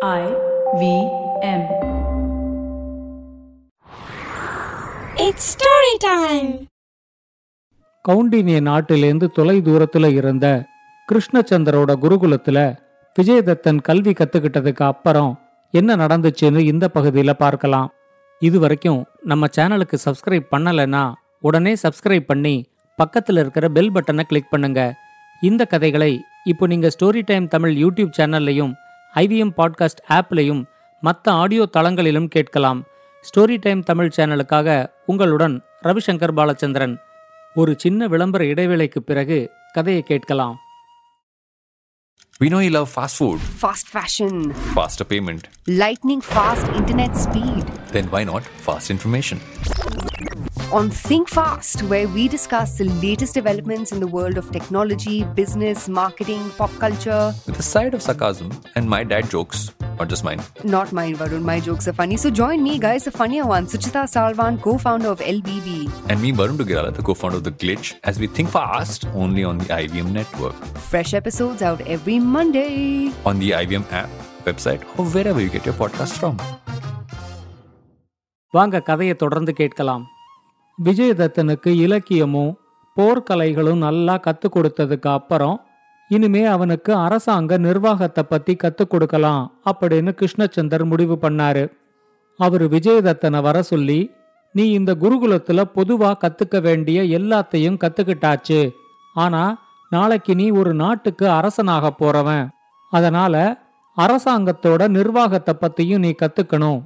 I V M. It's story time. கவுண்டினிய நாட்டிலேருந்து தொலை தூரத்துல இருந்த கிருஷ்ணச்சந்தரோட குருகுலத்துல விஜயதத்தன் கல்வி கத்துக்கிட்டதுக்கு அப்புறம் என்ன நடந்துச்சுன்னு இந்த பகுதியில பார்க்கலாம் இது வரைக்கும் நம்ம சேனலுக்கு சப்ஸ்கிரைப் பண்ணலைன்னா உடனே சப்ஸ்கிரைப் பண்ணி பக்கத்துல இருக்கிற பெல் பட்டனை கிளிக் பண்ணுங்க இந்த கதைகளை இப்போ நீங்க ஸ்டோரி டைம் தமிழ் யூடியூப் சேனல்லையும் ஐவிஎம் பாட்காஸ்ட் ஆப்லையும் மற்ற ஆடியோ தளங்களிலும் கேட்கலாம் ஸ்டோரி டைம் தமிழ் சேனலுக்காக உங்களுடன் ரவிசங்கர் பாலச்சந்திரன் ஒரு சின்ன விளம்பர இடைவேளைக்கு பிறகு கதையை கேட்கலாம் We know you love fast food, Fast fashion, faster payment. lightning fast internet speed. Then why not fast information? On Think Fast, where we discuss the latest developments in the world of technology, business, marketing, pop culture. With a side of sarcasm and my dad jokes, not just mine. Not mine, Varun, my jokes are funny. So join me, guys, the funnier one, Suchita Salvan, co founder of LBB. And me, Varun Dugirala, the co-founder of The Glitch, as we think fast only on the IVM network. Fresh episodes out every Monday. On the IVM app, website, or wherever you get your podcast from. வாங்க கதையை தொடர்ந்து கேட்கலாம் விஜயதத்தனுக்கு இலக்கியமும் போர்க்கலைகளும் நல்லா கத்துக் கொடுத்ததுக்கு அப்புறம் இனிமே அவனுக்கு அரசாங்க நிர்வாகத்தை பத்தி கத்துக் கொடுக்கலாம் அப்படின்னு கிருஷ்ணச்சந்தர் முடிவு பண்ணாரு. அவர் விஜயதத்தனை வர சொல்லி நீ இந்த குருகுலத்துல பொதுவா கத்துக்க வேண்டிய எல்லாத்தையும் கத்துக்கிட்டாச்சு. ஆனா நாளைக்கு நீ ஒரு நாட்டுக்கு அரசனாக போறவன். அதனால அரசாங்கத்தோட நிர்வாகத்தை பத்தியும் நீ கத்துக்கணும்.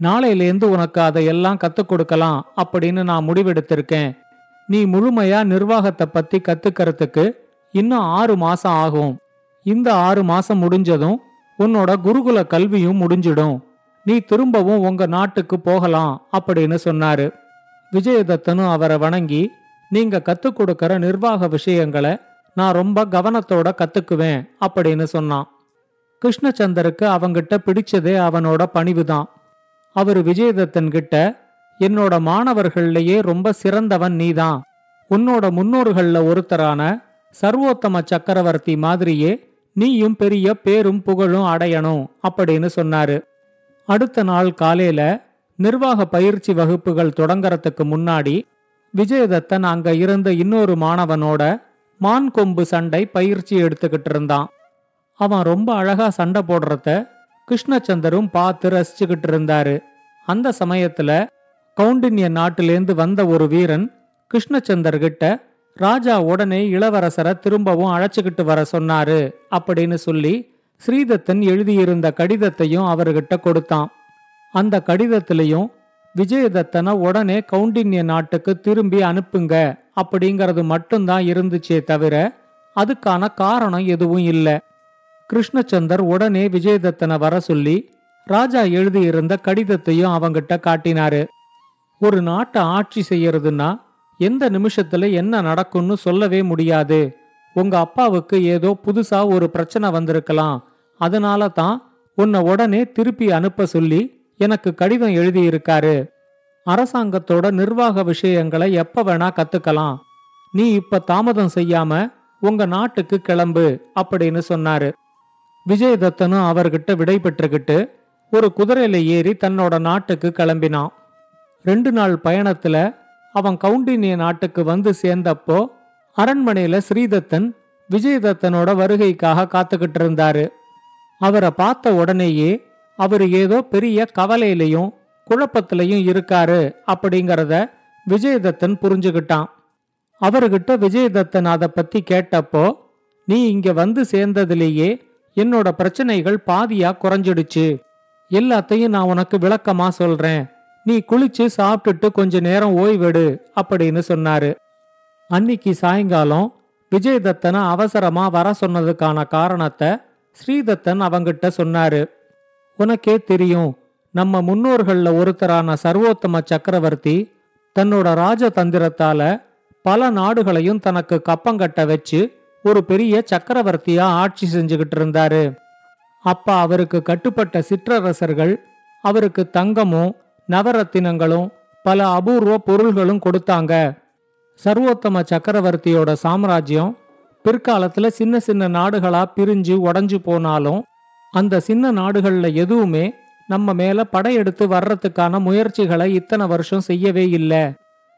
நாளையிலேருந்து உனக்கு அதையெல்லாம் கத்துக் கொடுக்கலாம் அப்படின்னு நான் முடிவெடுத்திருக்கேன். நீ முழுமையா நிர்வாகத்தை பத்தி கத்துக்கிறதுக்கு இன்னும் ஆறு மாசம் ஆகும். இந்த ஆறு மாசம் முடிஞ்சதும் உன்னோட குருகுல கல்வியும் முடிஞ்சிடும். நீ திரும்பவும் உங்க நாட்டுக்கு போகலாம் அப்படின்னு சொன்னாரு. விஜயதத்தனும் அவரை வணங்கி நீங்க கத்துக் கொடுக்கற நிர்வாக விஷயங்களை நான் ரொம்ப கவனத்தோட கத்துக்குவேன் அப்படின்னு சொன்னான். கிருஷ்ணச்சந்தருக்கு அவங்கிட்ட பிடிச்சதே அவனோட பணிவுதான். அவர் விஜயதத்தன் கிட்ட என்னோட மாணவர்கள்லயே ரொம்ப சிறந்தவன் நீதான். உன்னோட முன்னோர்கள்ல ஒருத்தரான சர்வோத்தம சக்கரவர்த்தி மாதிரியே நீயும் பெரிய பேரும் புகழும் அடையணும் அப்படின்னு சொன்னாரு. அடுத்த நாள் காலையில நிர்வாக பயிற்சி வகுப்புகள் தொடங்கறதுக்கு முன்னாடி விஜயதத்தன் அங்க இருந்த இன்னொரு மாணவனோட மான் கொம்பு சண்டை பயிற்சி எடுத்துக்கிட்டு இருந்தான். அவன் ரொம்ப அழகா சண்டை போடுறத கிருஷ்ணச்சந்தரும் பார்த்து ரசிச்சுக்கிட்டு இருந்தாரு அந்த சமயத்துல கவுண்டின்ய நாட்டிலேந்து வந்த ஒரு வீரன் கிருஷ்ணச்சந்தர் கிட்ட ராஜா உடனே இளவரசரை திரும்பவும் அழைச்சுக்கிட்டு வர சொன்னாரு அப்படின்னு சொல்லி ஸ்ரீதத்தன் எழுதியிருந்த கடிதத்தையும் அவர்கிட்ட கொடுத்தான். அந்த கடிதத்திலையும் விஜயதத்தனை உடனே கவுண்டின்ய நாட்டுக்கு திரும்பி அனுப்புங்க அப்படிங்கிறது மட்டும்தான் இருந்துச்சே தவிர அதுக்கான காரணம் எதுவும் இல்லை. கிருஷ்ணச்சந்தர் உடனே விஜயதத்தனை வர சொல்லி ராஜா எழுதியிருந்த கடிதத்தையும் அவங்கிட்ட காட்டினாரு. ஒரு நாட்டை ஆட்சி செய்யறதுன்னா எந்த நிமிஷத்துல என்ன நடக்கும்னு சொல்லவே முடியாது. உங்க அப்பாவுக்கு ஏதோ புதுசா ஒரு பிரச்சனை வந்திருக்கலாம். அதனால தான் உன்னை உடனே திருப்பி அனுப்ப சொல்லி எனக்கு கடிதம் எழுதியிருக்காரு. அரசாங்கத்தோட நிர்வாக விஷயங்களை எப்ப வேணா கத்துக்கலாம். நீ இப்ப தாமதம் செய்யாம உங்க நாட்டுக்கு கிளம்பு அப்படின்னு சொன்னாரு. விஜயதத்தனும் அவர்கிட்ட விடை பெற்றுக்கிட்டு ஒரு குதிரையில ஏறி தன்னோட நாட்டுக்கு கிளம்பினான். ரெண்டு நாள் பயணத்துல அவன் கவுண்டினிய நாட்டுக்கு வந்து சேர்ந்தப்போ அரண்மனையில ஸ்ரீதத்தன் விஜயதத்தனோட வருகைக்காக காத்துக்கிட்டு இருந்தாரு. அவரை பார்த்த உடனேயே அவர் ஏதோ பெரிய கவலையிலையும் குழப்பத்திலையும் இருக்காரு அப்படிங்கிறத விஜயதத்தன் புரிஞ்சுக்கிட்டான். அவர்கிட்ட விஜயதத்தன் அதை பத்தி கேட்டப்போ நீ இங்க வந்து சேர்ந்ததிலேயே என்னோட பிரச்சனைகள் பாதியா குறைஞ்சிடுச்சு. எல்லாத்தையும் நான் உனக்கு விளக்கமா சொல்றேன். நீ குளிச்சு சாப்பிட்டுட்டு கொஞ்ச நேரம் ஓய்வெடு அப்படின்னு சொன்னாரு. அன்னிக்கு சாயங்காலம் விஜயதத்தனை அவசரமா வர சொன்னதுக்கான காரணத்தை ஸ்ரீதத்தன் அவங்கிட்ட சொன்னாரு. உனக்கே தெரியும் நம்ம முன்னோர்கள்ல ஒருத்தரான சர்வோத்தம சக்கரவர்த்தி தன்னோட ராஜதந்திரத்தால பல நாடுகளையும் தனக்கு கப்பங்கட்ட வச்சு ஒரு பெரிய சக்கரவர்த்தியா ஆட்சி செஞ்சுகிட்டு இருந்தாரு. அப்ப அவருக்கு கட்டுப்பட்ட சிற்றரசர்கள் அவருக்கு தங்கமும் நவரத்தினங்களும் பல அபூர்வ பொருள்களும் கொடுத்தாங்க. சர்வோத்தம சக்கரவர்த்தியோட சாம்ராஜ்யம் பிற்காலத்துல சின்ன சின்ன நாடுகளா பிரிஞ்சு உடஞ்சு போனாலும் அந்த சின்ன நாடுகள்ல எதுவுமே நம்ம மேல படையெடுத்து வர்றதுக்கான முயற்சிகளை இத்தனை வருஷம் செய்யவே இல்லை.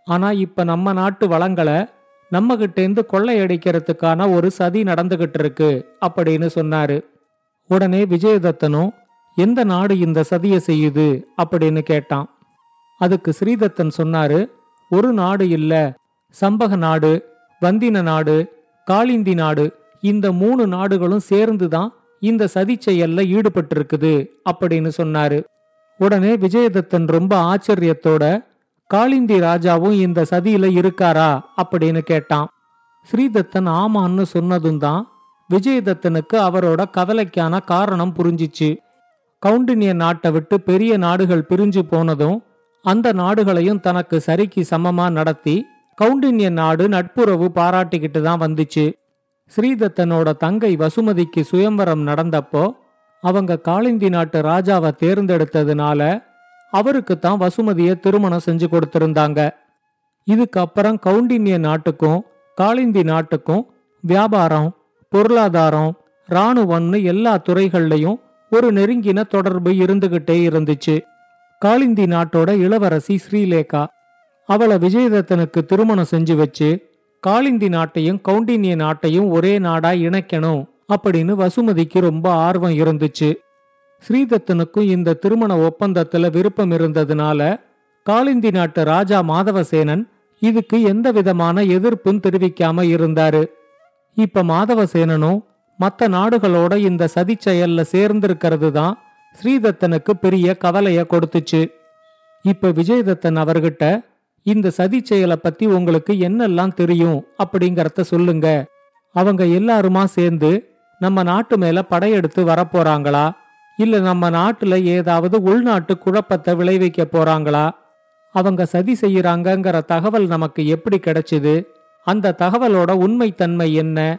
ஆனா இப்ப நம்ம நாட்டு வளங்களை நம்ம கிட்டேந்து கொள்ளையடிக்கிறதுக்கான ஒரு சதி நடந்துகிட்டு இருக்கு அப்படின்னு சொன்னாரு. உடனே விஜயதத்தனும் எந்த நாடு இந்த சதியை செய்யுது? அப்படின்னு கேட்டான். அதுக்கு ஸ்ரீதத்தன் சொன்னாரு ஒரு நாடு இல்ல சம்பக நாடு வந்தின நாடு காளிந்தி நாடு இந்த மூணு நாடுகளும் சேர்ந்து தான் இந்த சதி செயல்ல ஈடுபட்டிருக்குது அப்படின்னு சொன்னாரு. உடனே விஜயதத்தன் ரொம்ப ஆச்சரியத்தோட காளிந்தி ராஜாவும் இந்த சதியில இருக்காரா? அப்படின்னு கேட்டான். ஸ்ரீதத்தன் ஆமான்னு சொன்னதும் தான் விஜயதத்தனுக்கு அவரோட கவலைக்கான காரணம் புரிஞ்சிச்சு. கவுண்டினிய நாட்டை விட்டு பெரிய நாடுகள் பிரிஞ்சு போனதும் அந்த நாடுகளையும் தனக்கு சரிக்கு சமமா நடத்தி கவுண்டினிய நாடு நட்புறவு பாராட்டிக்கிட்டு தான் வந்துச்சு. ஸ்ரீதத்தனோட தங்கை வசுமதிக்கு சுயம்பரம் நடந்தப்போ அவங்க காளிந்தி நாட்டு ராஜாவை தேர்ந்தெடுத்ததுனால அவருக்கு தான் வசுமதிய திருமணம் செஞ்சு கொடுத்திருந்தாங்க. இதுக்கப்புறம் கவுண்டின்ய கவுண்டினிய நாட்டுக்கும் காளிந்தி நாட்டுக்கும் வியாபாரம் பொருளாதாரம் இராணுவம்னு எல்லா துறைகள்லையும் ஒரு நெருங்கின தொடர்பு இருந்துகிட்டே இருந்துச்சு. காளிந்தி நாட்டோட இளவரசி ஸ்ரீலேகா. அவளை விஜயதத்தனுக்கு திருமணம் செஞ்சு வச்சு காளிந்தி நாட்டையும் கவுண்டினிய நாட்டையும் ஒரே நாடா இணைக்கணும் அப்படின்னு வசுமதிக்கு ரொம்ப ஆர்வம் இருந்துச்சு. ஸ்ரீதத்தனுக்கும் இந்த திருமண ஒப்பந்தத்துல விருப்பம் இருந்ததுனால காலிந்தி நாட்டு ராஜா மாதவசேனன் இதுக்கு எந்த விதமான எதிர்ப்பும் தெரிவிக்காம இருந்தாரு. இப்ப மாதவசேனனும் மற்ற நாடுகளோட இந்த சதி செயல்ல சேர்ந்திருக்கிறது தான் ஸ்ரீதத்தனுக்கு பெரிய கவலைய கொடுத்துச்சு. இப்ப விஜயதத்தன் அவர்கிட்ட இந்த சதி செயலை பத்தி உங்களுக்கு என்னெல்லாம் தெரியும் அப்படிங்கறத சொல்லுங்க. அவங்க எல்லாருமா சேர்ந்து நம்ம நாட்டு மேல படையெடுத்து வரப்போறாங்களா? இல்ல நம்ம நாட்டுல ஏதாவது உள்நாட்டு குழப்பத்தை விளைவிக்க போறாங்களா? அவங்க சதி செய்யறாங்கங்கிற தகவல் நமக்கு எப்படி கிடைச்சது? அந்த தகவலோட உண்மைத்தன்மை என்ன?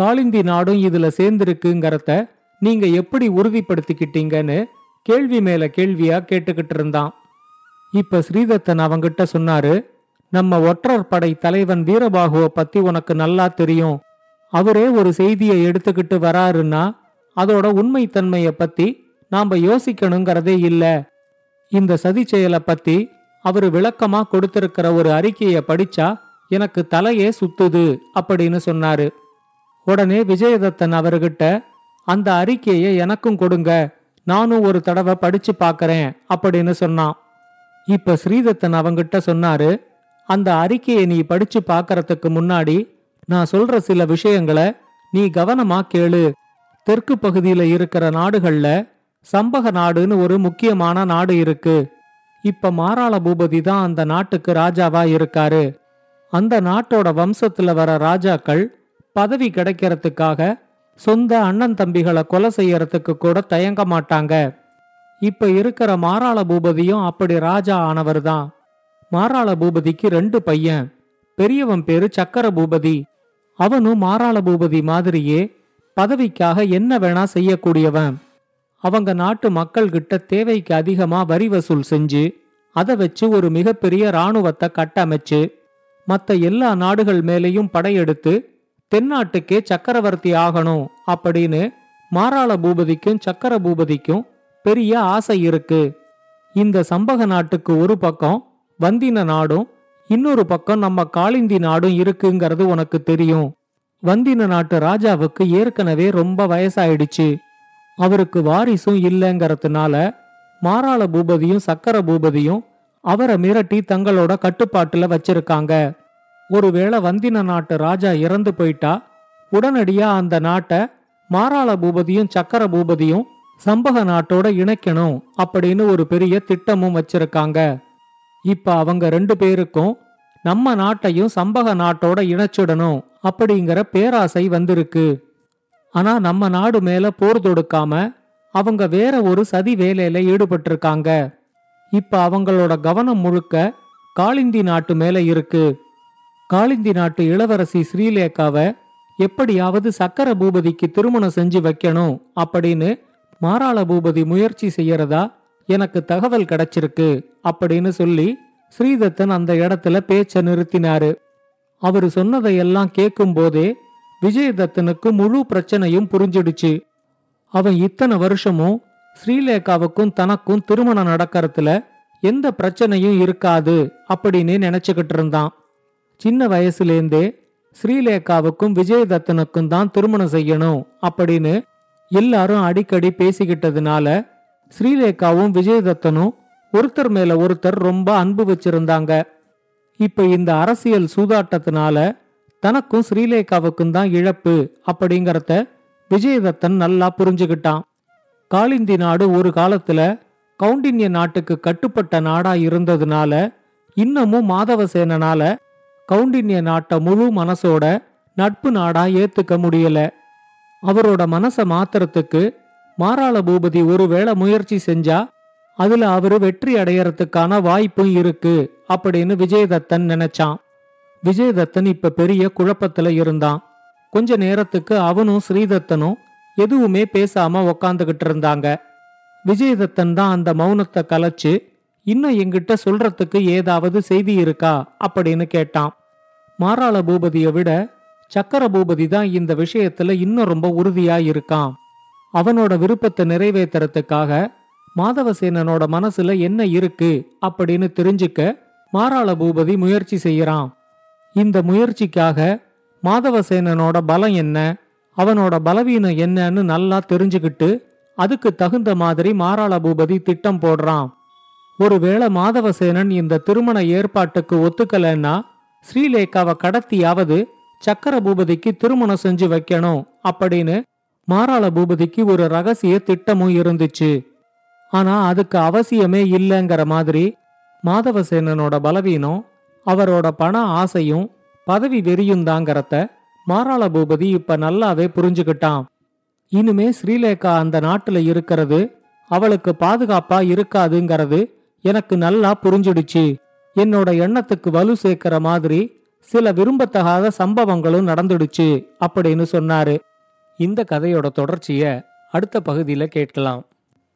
காளிந்தி நாடும் இதுல சேர்ந்திருக்குங்கிறத நீங்க எப்படி உறுதிப்படுத்திக்கிட்டீங்கன்னு கேள்வி மேல கேள்வியா கேட்டுக்கிட்டு இருந்தான். இப்ப ஸ்ரீதத்தன் அவங்கிட்ட சொன்னாரு நம்ம ஒற்றர் படை தலைவன் வீரபாகுவை பத்தி உனக்கு நல்லா தெரியும். அவரே ஒரு செய்தியை எடுத்துக்கிட்டு வராருன்னா அதோட உண்மைத்தன்மைய பத்தி நாம யோசிக்கணுங்கிறதே இல்ல. இந்த சதி செயலை பத்தி அவரு விளக்கமா கொடுத்திருக்கிற ஒரு அறிக்கைய படிச்சா எனக்கு தலையே சுத்துது அப்படின்னு சொன்னாரு. உடனே விஜயதத்தன் அவர்கிட்ட அந்த அறிக்கையை எனக்கும் கொடுங்க. நானும் ஒரு தடவை படிச்சு பார்க்கறேன் அப்படின்னு சொன்னான். இப்ப ஸ்ரீதத்தன் அவங்கிட்ட சொன்னாரு அந்த அறிக்கையை நீ படிச்சு பார்க்கறதுக்கு முன்னாடி நான் சொல்ற சில விஷயங்களை நீ கவனமா கேளு. தெற்கு பகுதியில இருக்கிற நாடுகள்ல சம்பக நாடுன்னு ஒரு முக்கியமான நாடு இருக்கு. இப்ப மாராள பூபதி தான் அந்த நாட்டுக்கு ராஜாவா இருக்காரு. அந்த நாட்டோட வம்சத்துல வர ராஜாக்கள் பதவி கிடைக்கிறதுக்காக சொந்த அண்ணன் தம்பிகளை கொலை செய்யறதுக்கு கூட தயங்க மாட்டாங்க. இப்ப இருக்கிற மாராள பூபதியும் அப்படி ராஜா ஆனவர்தான் மாராள பூபதிக்கு ரெண்டு பையன். பெரியவன் பேரு சக்கர பூபதி அவனும் மாராள பூபதி மாதிரியே பதவிக்காக என்ன வேணா செய்யக்கூடியவன். அவங்க நாட்டு மக்கள்கிட்ட தேவைக்கு அதிகமா வரி வசூல் செஞ்சு அதை வச்சு ஒரு மிகப்பெரிய ராணுவத்தை கட்டமைச்சு மற்ற எல்லா நாடுகள் மேலேயும் படையெடுத்து தென்னாட்டுக்கே சக்கரவர்த்தி ஆகணும் அப்படின்னு மாராள பூபதிக்கும் சக்கர பூபதிக்கும் பெரிய ஆசை இருக்கு. இந்த சம்பக நாட்டுக்கு ஒரு பக்கம் வந்தின நாடும் இன்னொரு பக்கம் நம்ம காளிந்தி நாடும் இருக்குங்கிறது உனக்கு தெரியும். வந்தின நாட்டு ராஜாவுக்கு ஏற்கனவே ரொம்ப வயசாயிடுச்சு. அவருக்கு வாரிசும் இல்லைங்கிறதுனால மாராள பூபதியும் சக்கர பூபதியும் அவரை மிரட்டி தங்களோட கட்டுப்பாட்டுல வச்சிருக்காங்க. ஒருவேளை வந்தின நாட்டு ராஜா இறந்து போயிட்டா உடனடியா அந்த நாட்டை மாராள பூபதியும் சக்கர பூபதியும் சம்பக நாட்டோட இணைக்கணும் அப்படின்னு ஒரு பெரிய திட்டமும் வச்சிருக்காங்க. இப்ப அவங்க ரெண்டு பேருக்கும் நம்ம நாட்டையும் சம்பக நாட்டோட இணைச்சிடணும் அப்படிங்கிற பேராசை வந்திருக்கு. ஆனா நம்ம நாடு மேல போர் தொடுக்காம அவங்க வேற ஒரு சதி வேலையில ஈடுபட்டிருக்காங்க. இப்ப அவங்களோட கவனம் முழுக்க காளிந்தி நாட்டு மேல இருக்கு. காளிந்தி நாட்டு இளவரசி ஸ்ரீலேகாவை எப்படியாவது சக்கர பூபதிக்கு திருமணம் செஞ்சு வைக்கணும் அப்படின்னு மாராள பூபதி முயற்சி செய்யறதா எனக்கு தகவல் கிடைச்சிருக்கு அப்படின்னு சொல்லி ஸ்ரீதத்தன் அந்த இடத்துல பேச்ச நிறுத்தினாரு. அவரு சொன்னதையெல்லாம் கேட்கும் போதே விஜயதத்தனுக்கு முழு பிரச்சனையும் புரிஞ்சிடுச்சு. அவன் இத்தனை வருஷமும் ஸ்ரீலேகாவுக்கும் தனக்கும் திருமணம் நடக்கறதுல எந்த பிரச்சனையும் இருக்காது அப்படின்னு நினைச்சுக்கிட்டு இருந்தான். சின்ன வயசுலேருந்தே ஸ்ரீலேகாவுக்கும் விஜயதத்தனுக்கும் தான் திருமணம் செய்யணும் அப்படின்னு எல்லாரும் அடிக்கடி பேசிக்கிட்டதுனால ஸ்ரீலேகாவும் விஜயதத்தனும் ஒருத்தர் மேல ஒருத்தர் ரொம்ப அன்பு வச்சிருந்தாங்க. இப்ப இந்த அரசியல் சூதாட்டத்தினால தனக்கும் ஸ்ரீலேகாவுக்கும் தான் இழப்பு அப்படிங்கறத விஜயதத்தன் நல்லா புரிஞ்சுகிட்டான் காளிந்தி நாடு ஒரு காலத்துல கவுண்டின்ய நாட்டுக்கு கட்டுப்பட்ட நாடா இருந்ததுனால இன்னமும் மாதவசேனனால கவுண்டின்ய நாட்டை முழு மனசோட நட்பு நாடா ஏத்துக்க முடியல. அவரோட மனச மாத்துறதுக்கு மாராள பூபதி ஒருவேளை முயற்சி செஞ்சா அதுல அவரு வெற்றி அடையறதுக்கான வாய்ப்பும் இருக்கு அப்படின்னு விஜயதத்தன் நினைச்சான். விஜயதத்தன் இப்ப பெரிய குழப்பத்துல இருந்தான். கொஞ்ச நேரத்துக்கு அவனும் ஸ்ரீதத்தனும் எதுவுமே பேசாம உக்காந்துகிட்டு இருந்தாங்க. விஜயதத்தன் தான் அந்த மௌனத்தை கலைச்சு இன்னும் என்கிட்ட சொல்றதுக்கு ஏதாவது செய்தி இருக்கா? அப்படின்னு கேட்டான். மாராள பூபதியை விட சக்கர பூபதி தான் இந்த விஷயத்துல இன்னும் ரொம்ப உறுதியா இருக்கான். அவனோட விருப்பத்தை நிறைவேத்துறதுக்காக மாதவசேனனோட மனசுல என்ன இருக்கு அப்படின்னு தெரிஞ்சுக்க மாராள பூபதி முயற்சி செய்யறான். இந்த முயற்சிக்காக மாதவசேனனோட பலம் என்ன அவனோட பலவீனம் என்னன்னு நல்லா தெரிஞ்சுக்கிட்டு அதுக்கு தகுந்த மாதிரி மாராள பூபதி திட்டம் போடுறான். ஒருவேளை மாதவசேனன் இந்த திருமண ஏற்பாட்டுக்கு ஒத்துக்கலைன்னா ஸ்ரீலேகாவை கடத்தியாவது சக்கர பூபதிக்கு திருமணம் செஞ்சு வைக்கணும் அப்படின்னு மாராள பூபதிக்கு ஒரு ரகசிய திட்டமும் இருந்துச்சு. ஆனா அதுக்கு அவசியமே இல்லைங்கிற மாதிரி மாதவசேனனோட பலவீனம் அவரோட பண ஆசையும் பதவி வெறியும் தாங்கிறத மாராள பூபதி இப்ப நல்லாவே புரிஞ்சுக்கிட்டான். இனிமே ஸ்ரீலேகா அந்த நாட்டுல இருக்கிறது அவளுக்கு பாதுகாப்பா இருக்காதுங்கிறது எனக்கு நல்லா புரிஞ்சிடுச்சு. என்னோட எண்ணத்துக்கு வலு சேர்க்கிற மாதிரி சில விரும்பத்தகாத சம்பவங்களும் நடந்துடுச்சு அப்படின்னு சொன்னாரு. இந்த கதையோட தொடர்ச்சிய அடுத்த பகுதியில கேட்கலாம்.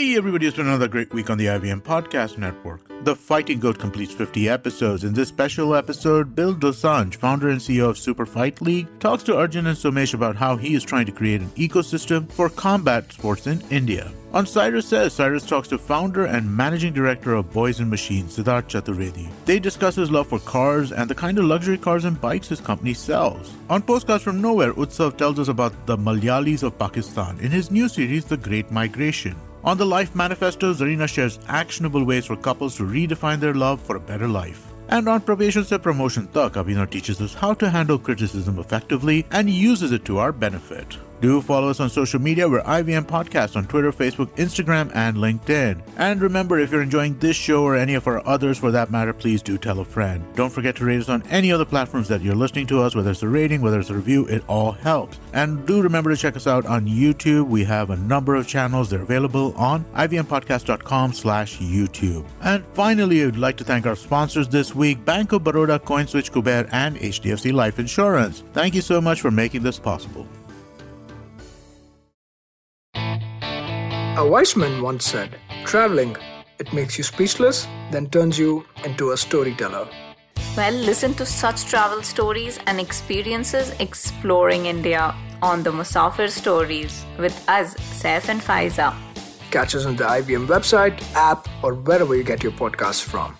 Hey everybody, it's been another great week on the IVM Podcast Network. The Fighting Goat completes 50 episodes. In this special episode, Bill Dosanjh, founder and CEO of Super Fight League, talks to Arjun and Somesh about how he is trying to create an ecosystem for combat sports in India. On Cyrus Says, Cyrus talks to founder and managing director of Boys and Machines, Siddharth Chaturvedi. They discuss his love for cars and the kind of luxury cars and bikes his company sells. On Postcards from Nowhere, Utsav tells us about the Malayalis of Pakistan in his new series, The Great Migration. On the Life Manifesto, Zarina shares actionable ways for couples to redefine their love for a better life. And on Probation Se Promotion Tak, Abhinav teaches us how to handle criticism effectively and uses it to our benefit. Do follow us on social media. We're IVM Podcast on Twitter, Facebook, Instagram, and LinkedIn. And remember, if you're enjoying this show or any of our others for that matter, please do tell a friend. Don't forget to rate us on any other platforms that you're listening to us, whether it's a rating, whether it's a review, it all helps. And do remember to check us out on YouTube. We have a number of channels. They're available on ivmpodcast.com slash YouTube. And finally, I'd like to thank our sponsors this week, Bank of Baroda, CoinSwitch, Kuber, and HDFC Life Insurance. Thank you so much for making this possible. A wise man once said, Traveling, it makes you speechless, then turns you into a storyteller. Well, listen to such travel stories and experiences exploring India on the Musafir Stories with us, Saif and Faiza. Catch us on the IBM website, app, or wherever you get your podcasts from.